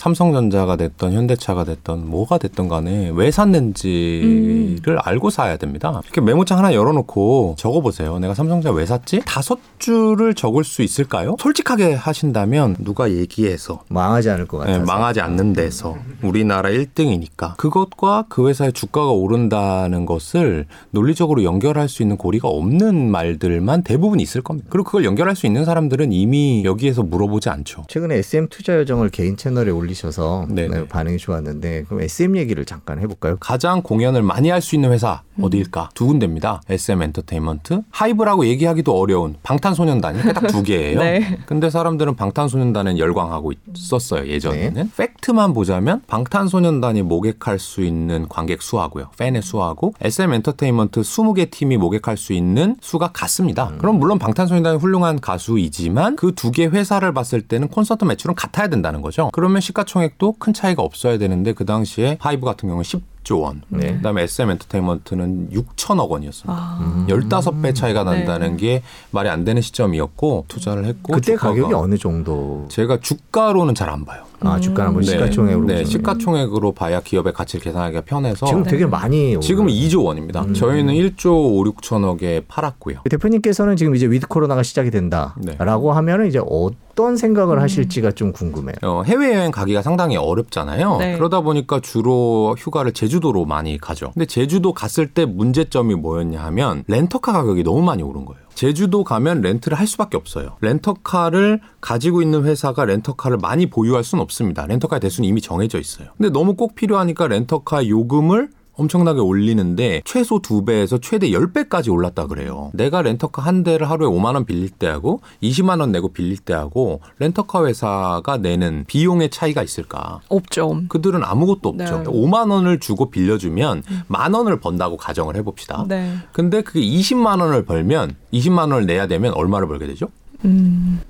삼성전자가 됐던 현대차가 됐던 뭐가 됐던 간에 왜 샀는지를 음. 알고 사야 됩니다. 이렇게 메모장 하나 열어놓고 적어보세요. 내가 삼성전자 왜 샀지? 다섯 줄을 적을 수 있을까요? 솔직하게 하신다면 누가 얘기해서 망하지 않을 것 같아요. 네, 망하지 않는 데서 우리나라 1등이니까 그것과 그 회사의 주가가 오른다는 것을 논리적으로 연결할 수 있는 고리가 없는 말들만 대부분 있을 겁니다. 그리고 그걸 연결할 수 있는 사람들은 이미 여기에서 물어보지 않죠. 최근에 SM 투자 여정을 개인 채널에 올 리셔서 네, 반응이 좋았는데 그럼 SM 얘기를 잠깐 해볼까요? 가장 공연을 많이 할 수 있는 회사 음. 어디일까? 두 군데입니다. SM 엔터테인먼트, 하이브라고 얘기하기도 어려운 방탄소년단이 딱 두 개예요. 네. 근데 사람들은 방탄소년단은 열광하고 있었어요 예전에는. 네. 팩트만 보자면 방탄소년단이 모객할 수 있는 관객 수하고요, 팬의 수하고 SM 엔터테인먼트 20개 팀이 모객할 수 있는 수가 같습니다. 음. 그럼 물론 방탄소년단이 훌륭한 가수이지만 그 두 개 회사를 봤을 때는 콘서트 매출은 같아야 된다는 거죠. 그러면 시가총액도 큰 차이가 없어야 되는데 그 당시에 하이브 같은 경우는 10조 원. 네. 그다음에 SM 엔터테인먼트는 6천억 원이었습니다. 아. 15배 차이가 난다는 네. 게 말이 안 되는 시점이었고 투자를 했고 그때 가격이 어느 정도? 제가 주가로는 잘 안 봐요. 아, 주가 한번 네. 시가총액으로 네, 시가총액으로 봐야 기업의 가치를 계산하기가 편해서 지금 되게 많이 지금은 2조 원입니다. 음. 저희는 1조 5, 6천억에 팔았고요. 대표님께서는 지금 이제 위드 코로나가 시작이 된다라고 네. 하면은 이제 어떤 생각을 음. 하실지가 좀 궁금해요. 어, 해외여행 가기가 상당히 어렵잖아요. 네. 그러다 보니까 주로 휴가를 제주도로 많이 가죠. 근데 제주도 갔을 때 문제점이 뭐였냐 하면 렌터카 가격이 너무 많이 오른 거예요. 제주도 가면 렌트를 할 수밖에 없어요. 렌터카를 가지고 있는 회사가 렌터카를 많이 보유할 수는 없습니다. 렌터카의 대수는 이미 정해져 있어요. 근데 너무 꼭 필요하니까 렌터카 요금을 엄청나게 올리는데 최소 2배에서 최대 10배까지 올랐다 그래요. 내가 렌터카 한 대를 하루에 5만 원 빌릴 때하고 20만 원 내고 빌릴 때하고 렌터카 회사가 내는 비용의 차이가 있을까? 없죠. 그들은 아무것도 없죠. 네. 5만 원을 주고 빌려주면 음. 만 원을 번다고 가정을 해 봅시다. 네. 근데 그게 20만 원을 벌면 20만 원을 내야 되면 얼마를 벌게 되죠? 음.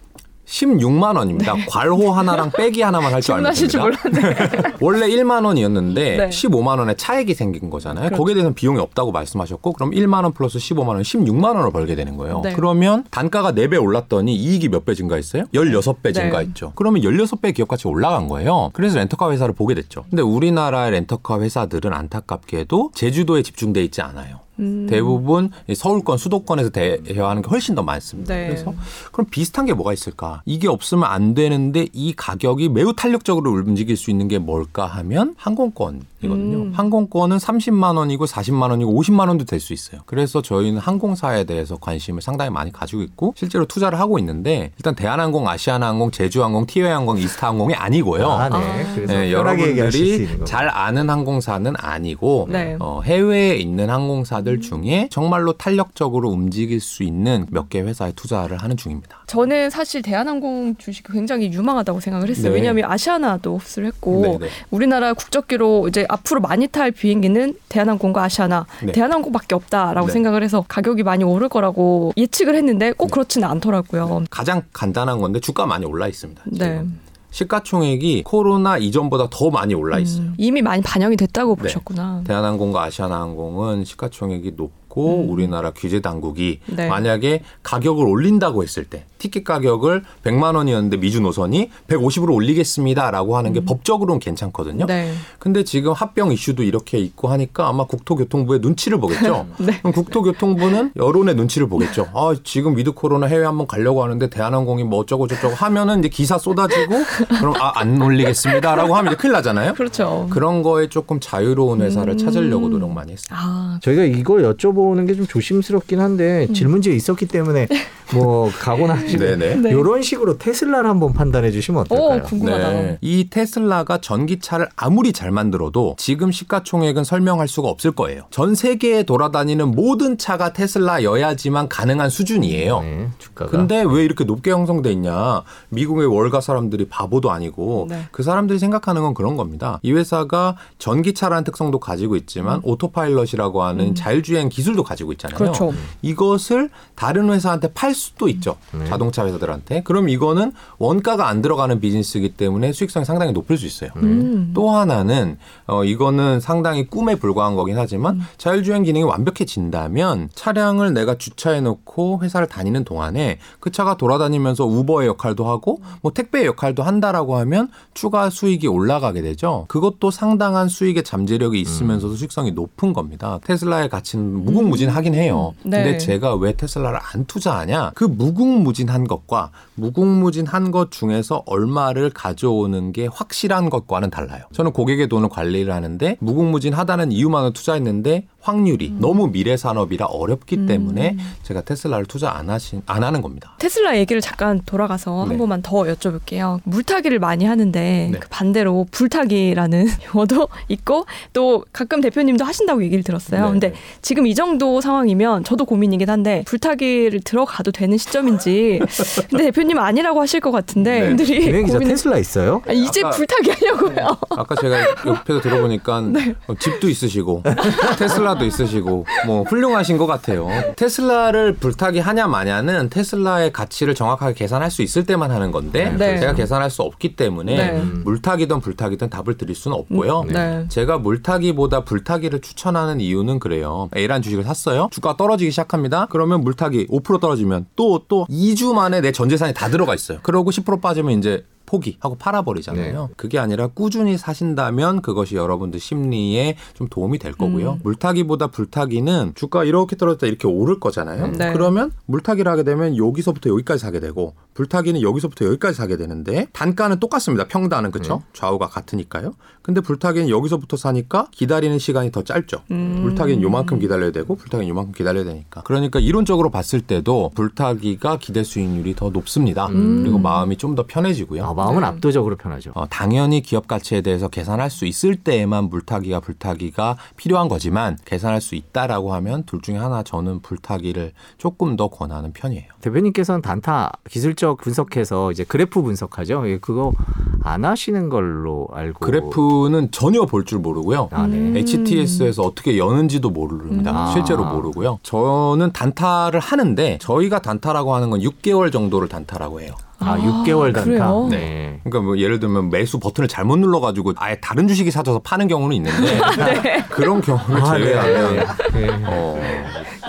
16만 원입니다. 네. 괄호 하나랑 빼기 하나만 할 줄 알면 됩니다. 원래 1만 원이었는데 네. 15만 원의 차액이 생긴 거잖아요. 그렇죠. 거기에 대해서는 비용이 없다고 말씀하셨고 그럼 1만 원 플러스 15만 원 16만 원을 벌게 되는 거예요. 네. 그러면 단가가 4배 올랐더니 이익이 몇 배 증가했어요? 16배 증가했죠. 그러면 16배 기업 가치 올라간 거예요. 그래서 렌터카 회사를 보게 됐죠. 근데 우리나라의 렌터카 회사들은 안타깝게도 제주도에 집중돼 있지 않아요. 음. 대부분 서울권, 수도권에서 대여하는 게 훨씬 더 많습니다. 네. 그래서 그럼 비슷한 게 뭐가 있을까? 이게 없으면 안 되는데 이 가격이 매우 탄력적으로 움직일 수 있는 게 뭘까 하면 항공권이거든요. 음. 항공권은 30만 원이고 40만 원이고 50만 원도 될 수 있어요. 그래서 저희는 항공사에 대해서 관심을 상당히 많이 가지고 있고 실제로 투자를 하고 있는데 일단 대한항공, 아시아나항공, 제주항공, 티웨이항공, 이스타항공이 아니고요. 아, 네. 아. 네, 여러분들이 잘 아는 항공사는 아니고 네. 어, 해외에 있는 항공사들 회사들 중에 정말로 탄력적으로 움직일 수 있는 몇 개 회사에 투자를 하는 중입니다. 저는 사실 대한항공 주식이 굉장히 유망하다고 생각을 했어요. 네. 왜냐하면 아시아나도 흡수를 했고 네, 네. 우리나라 국적기로 이제 앞으로 많이 탈 비행기는 대한항공과 아시아나, 네. 대한항공밖에 없다라고 네. 생각을 해서 가격이 많이 오를 거라고 예측을 했는데 꼭 네. 그렇지는 않더라고요. 가장 간단한 건데 주가 많이 올라 있습니다. 지금. 시가총액이 코로나 이전보다 더 많이 올라 있어요. 음, 이미 많이 반영이 됐다고 네. 보셨구나. 대한항공과 아시아나항공은 시가총액이 높 고 음. 우리나라 규제 당국이 네. 만약에 가격을 올린다고 했을 때 티켓 가격을 100만 원이었는데 미주 노선이 150으로 올리겠습니다라고 하는 게 음. 법적으로는 괜찮거든요. 네. 근데 지금 합병 이슈도 이렇게 있고 하니까 아마 국토교통부의 눈치를 보겠죠. 네. 그럼 국토교통부는 여론의 눈치를 보겠죠. 아, 지금 위드 코로나 해외 한번 가려고 하는데 대한항공이 뭐 어쩌고 저쩌고 하면은 이제 기사 쏟아지고 그럼 아, 안 올리겠습니다라고 하면 이제 큰일 나잖아요. 그렇죠. 그런 거에 조금 자유로운 회사를 음. 찾으려고 노력 많이 했어요. 아. 저희가 이거 여쭤보 는 게 좀 조심스럽긴 한데 음. 질문지가 있었기 때문에 뭐 가거나 하시고. 이런 식으로 테슬라를 한번 판단해 주시면 어떨까요? 오, 궁금하다. 네. 이 테슬라가 전기차를 아무리 잘 만들어도 지금 시가총액은 설명할 수가 없을 거예요. 전 세계에 돌아다니는 모든 차가 테슬라여야지만 가능한 수준이에요. 네, 주가가. 근데 왜 이렇게 높게 형성돼 있냐? 미국의 월가 사람들이 바보도 아니고 네. 그 사람들이 생각하는 건 그런 겁니다. 이 회사가 전기차라는 특성도 가지고 있지만 음. 오토파일럿이라고 하는 음. 자율주행 기술도 가지고 있잖아요. 그렇죠. 이것을 다른 회사한테 팔 수도 있죠. 네. 자동차 회사들한테. 그럼 이거는 원가가 안 들어가는 비즈니스이기 때문에 수익성이 상당히 높을 수 있어요. 음. 또 하나는 어 이거는 상당히 꿈에 불과한 거긴 하지만 음. 자율주행 기능이 완벽해진다면 차량을 내가 주차해 놓고 회사를 다니는 동안에 그 차가 돌아다니면서 우버의 역할도 하고 뭐 택배의 역할도 한다라고 하면 추가 수익이 올라가게 되죠. 그것도 상당한 수익의 잠재력이 있으면서도 음. 수익성이 높은 겁니다. 테슬라의 가치는 무궁무진하긴 해요. 음. 네. 근데 제가 왜 테슬라를 안 투자하냐? 그 무궁무진한 것과 무궁무진한 것 중에서 얼마를 가져오는 게 확실한 것과는 달라요. 저는 고객의 돈을 관리를 하는데 무궁무진하다는 이유만으로 투자했는데 확률이 음. 너무 미래 산업이라 어렵기 음. 때문에 제가 테슬라를 투자 안 하신 안 하는 겁니다. 테슬라 얘기를 잠깐 돌아가서 네. 한 번만 더 여쭤볼게요. 물타기를 많이 하는데 네. 그 반대로 불타기라는 용어도 있고 또 가끔 대표님도 하신다고 얘기를 들었어요. 네. 근데 지금 이 정도 상황이면 저도 고민이긴 한데 불타기를 들어가도 되는 시점인지 근데 대표님 아니라고 하실 것 같은데 분들이 네. 고민... 테슬라 있어요? 아, 이제 아까, 불타기 하냐고요. 아까 제가 옆에서 들어보니까 네. 집도 있으시고 테슬라 테슬라도 있으시고 뭐 훌륭하신 것 같아요. 테슬라를 불타기 하냐 마냐는 테슬라의 가치를 정확하게 계산할 수 있을 때만 하는 건데 네. 제가 계산할 수 없기 때문에 네. 물타기든 불타기든 답을 드릴 수는 없고요. 네. 제가 물타기보다 불타기를 추천하는 이유는 그래요. A란 주식을 샀어요. 주가 떨어지기 시작합니다. 그러면 물타기 5% 떨어지면 또 또 2주 만에 내 전 재산이 다 들어가 있어요. 그러고 10% 빠지면 이제 포기하고 팔아버리잖아요. 네. 그게 아니라 꾸준히 사신다면 그것이 여러분들 심리에 좀 도움이 될 거고요. 음. 물타기보다 불타기는 주가 이렇게 떨어졌다 이렇게 오를 거잖아요. 네. 그러면 물타기를 하게 되면 여기서부터 여기까지 사게 되고 불타기는 여기서부터 여기까지 사게 되는데 단가는 똑같습니다. 평단은 그렇죠. 음. 좌우가 같으니까요. 근데 불타기는 여기서부터 사니까 기다리는 시간이 더 짧죠. 음. 불타기는 요만큼 기다려야 되고 불타기는 요만큼 기다려야 되니까. 그러니까 이론적으로 봤을 때도 불타기가 기대 수익률이 더 높습니다. 음. 그리고 마음이 좀 더 편해지고요. 아, 마음은 네. 압도적으로 편하죠. 어, 당연히 기업 가치에 대해서 계산할 수 있을 때에만 물타기가 불타기가 필요한 거지만 계산할 수 있다라고 하면 둘 중에 하나 저는 불타기를 조금 더 권하는 편이에요. 대표님께서는 단타 기술적 분석해서 이제 그래프 분석하죠. 예, 그거 안 하시는 걸로 알고 그래프는 전혀 볼 줄 모르고요. 아, 네. HTS에서 어떻게 여는지도 모릅니다. 음. 실제로 모르고요. 저는 단타를 하는데 저희가 단타라고 하는 건 6개월 정도를 단타라고 해요. 아, 아 6개월 단타. 그래요? 네. 그러니까 뭐 예를 들면 매수 버튼을 잘못 눌러가지고 아예 다른 주식이 사져서 파는 경우는 있는데 네. 그런 경우를 아, 네. 제외하면 네. 네. 어,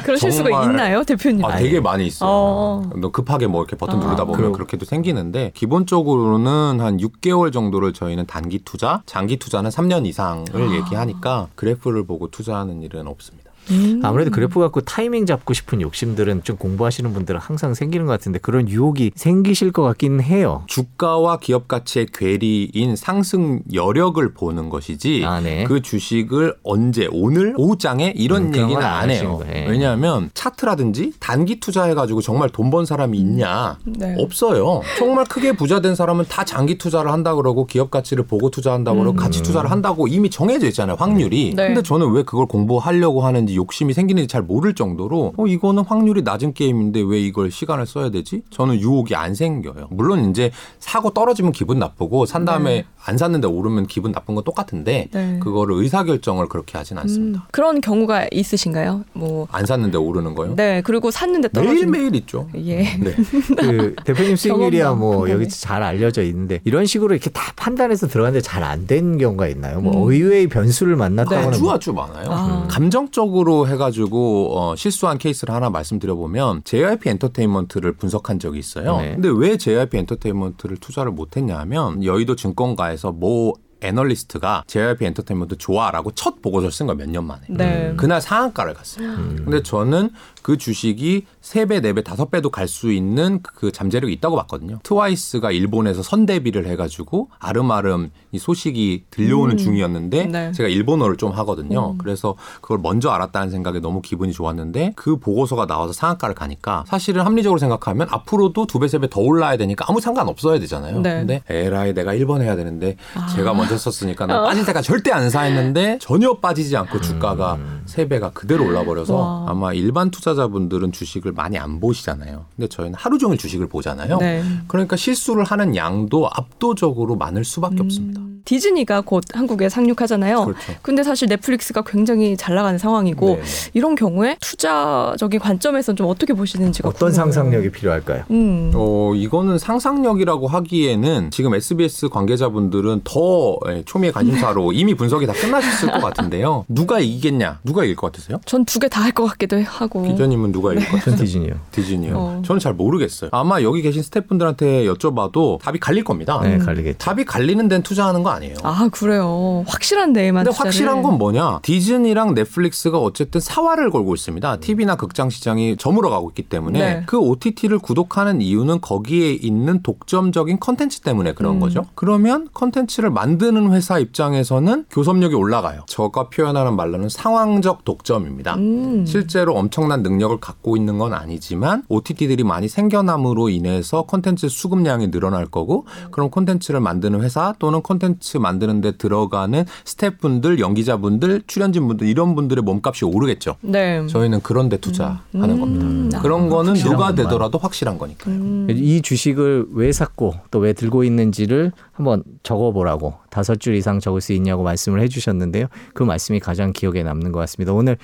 그러실 수가 있나요, 대표님? 아, 되게 많이 있어요. 어. 너 급하게 뭐 이렇게 버튼 아, 누르다 보면 그럼. 그렇게도 생기는데 기본적으로는 한 6개월 정도를 저희는 단기 투자, 장기 투자는 3년 이상을 아. 얘기하니까 그래프를 보고 투자하는 일은 없습니다. 음. 아무래도 그래프 갖고 타이밍 잡고 싶은 욕심들은 좀 공부하시는 분들은 항상 생기는 것 같은데 그런 유혹이 생기실 것 같긴 해요. 주가와 기업 가치의 괴리인 상승 여력을 보는 것이지 아, 네. 그 주식을 언제 오늘 오후장에 이런 음, 얘기는 안 해요. 네. 왜냐하면 차트라든지 단기 투자해가지고 정말 돈 번 사람이 있냐 네. 없어요. 정말 크게 부자 된 사람은 다 장기 투자를 한다 그러고 기업 가치를 보고 투자한다고 그러고 음. 가치 투자를 한다고 이미 정해져 있잖아요. 확률이. 네. 근데 저는 왜 그걸 공부하려고 하는지 욕심이 생기는지 잘 모를 정도로 어 이거는 확률이 낮은 게임인데 왜 이걸 시간을 써야 되지? 저는 유혹이 안 생겨요. 물론 이제 사고 떨어지면 기분 나쁘고 산 다음에 네. 안 샀는데 오르면 기분 나쁜 건 똑같은데 네. 그거를 의사 결정을 그렇게 하진 않습니다. 음, 그런 경우가 있으신가요? 뭐 안 샀는데 오르는 거요? 네, 그리고 샀는데 떨어지는 매일 매일 있죠. 예. 네. 그 대표님 수익률이야 뭐 여기 잘 알려져 있는데 이런 식으로 이렇게 다 판단해서 들어갔는데 잘 안 된 경우가 있나요? 뭐 음. 의외의 변수를 만났다거나 네. 아주 아주 많아요. 아. 감정적으로 식으로 해가지고 어, 실수한 케이스를 하나 말씀드려보면 JYP 엔터테인먼트를 분석한 적이 있어요. 네. 근데 왜 JYP 엔터테인먼트를 투자를 못했냐 하면 여의도 증권가에서 모 애널리스트가 JYP 엔터테인먼트 좋아라고 첫 보고서를 쓴 거예요 몇년 만에. 네. 그날 상한가를 갔어요. 음. 근데 저는 그 주식이 3배, 4배, 5배도 갈 수 있는 그 잠재력이 있다고 봤거든요. 트와이스가 일본에서 선데뷔를 해가지고 알음알음 이 소식이 들려오는 음. 중이었는데 네. 제가 일본어를 좀 하거든요. 음. 그래서 그걸 먼저 알았다는 생각에 너무 기분이 좋았는데 그 보고서가 나와서 상한가를 가니까 사실은 합리적으로 생각하면 앞으로도 두 배, 세 배 더 올라야 되니까 아무 상관 없어야 되잖아요. 네. 근데 에라이 내가 1번 해야 되는데 아. 제가 먼저 썼으니까 나 어. 빠질 때까지 절대 안 사 했는데 전혀 빠지지 않고 주가가 음. 3배가 그대로 올라버려서 아마 일반 투자자분들은 주식을 많이 안 보시잖아요. 근데 저희는 하루 종일 주식을 보잖아요. 네. 그러니까 실수를 하는 양도 압도적으로 많을 수밖에 음. 없습니다. 디즈니가 곧 한국에 상륙하잖아요. 그렇죠. 근데 사실 넷플릭스가 굉장히 잘 나가는 상황이고 네, 네. 이런 경우에 투자적인 관점에서 좀 어떻게 보시는지가 어떤 궁금해요. 상상력이 필요할까요? 음. 어 이거는 상상력이라고 하기에는 지금 SBS 관계자분들은 더 예, 초미의 관심사로 이미 분석이 다 끝나셨을 것 같은데요. 누가 이기겠냐? 누가 이길 것 같으세요? 전 두 개 다 할 것 같기도 하고. 기자님은 누가 이길 것 같아요? 디즈니요. 디즈니요. 어. 저는 잘 모르겠어요. 아마 여기 계신 스태프분들한테 여쭤봐도 답이 갈릴 겁니다. 네, 갈리겠죠. 답이 갈리는 데는 투자하는 거 아니에요. 아 그래요. 확실한 데에만. 근데 확실한 건 뭐냐? 디즈니랑 넷플릭스가 어쨌든 사활을 걸고 있습니다. TV나 극장 시장이 저물어 가고 있기 때문에 네. 그 OTT를 구독하는 이유는 거기에 있는 독점적인 컨텐츠 때문에 그런 음. 거죠. 그러면 컨텐츠를 만드는 회사 입장에서는 교섭력이 올라가요. 저가 표현하는 말로는 상황적 독점입니다. 음. 실제로 엄청난 능력을 갖고 있는 건 아니지만 OTT들이 많이 생겨남으로 인해서 컨텐츠 수급량이 늘어날 거고 그럼 콘텐츠를 만드는 회사 또는 콘텐츠 만드는 데 들어가는 스태프분들, 연기자분들, 출연진분들 이런 분들의 몸값이 오르겠죠. 네. 저희는 그런 데 투자하는 음. 겁니다. 음. 그런 거는 누가 되더라도 확실한 거니까요. 음. 이 주식을 왜 샀고 또 왜 들고 있는지를 한번 적어보라고 다섯 줄 이상 적을 수 있냐고 말씀을 해주셨는데요. 그 말씀이 가장 기억에 남는 것 같습니다. 오늘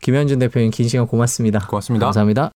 김현준 대표님 긴 시간 고맙습니다. 고맙습니다. 감사합니다.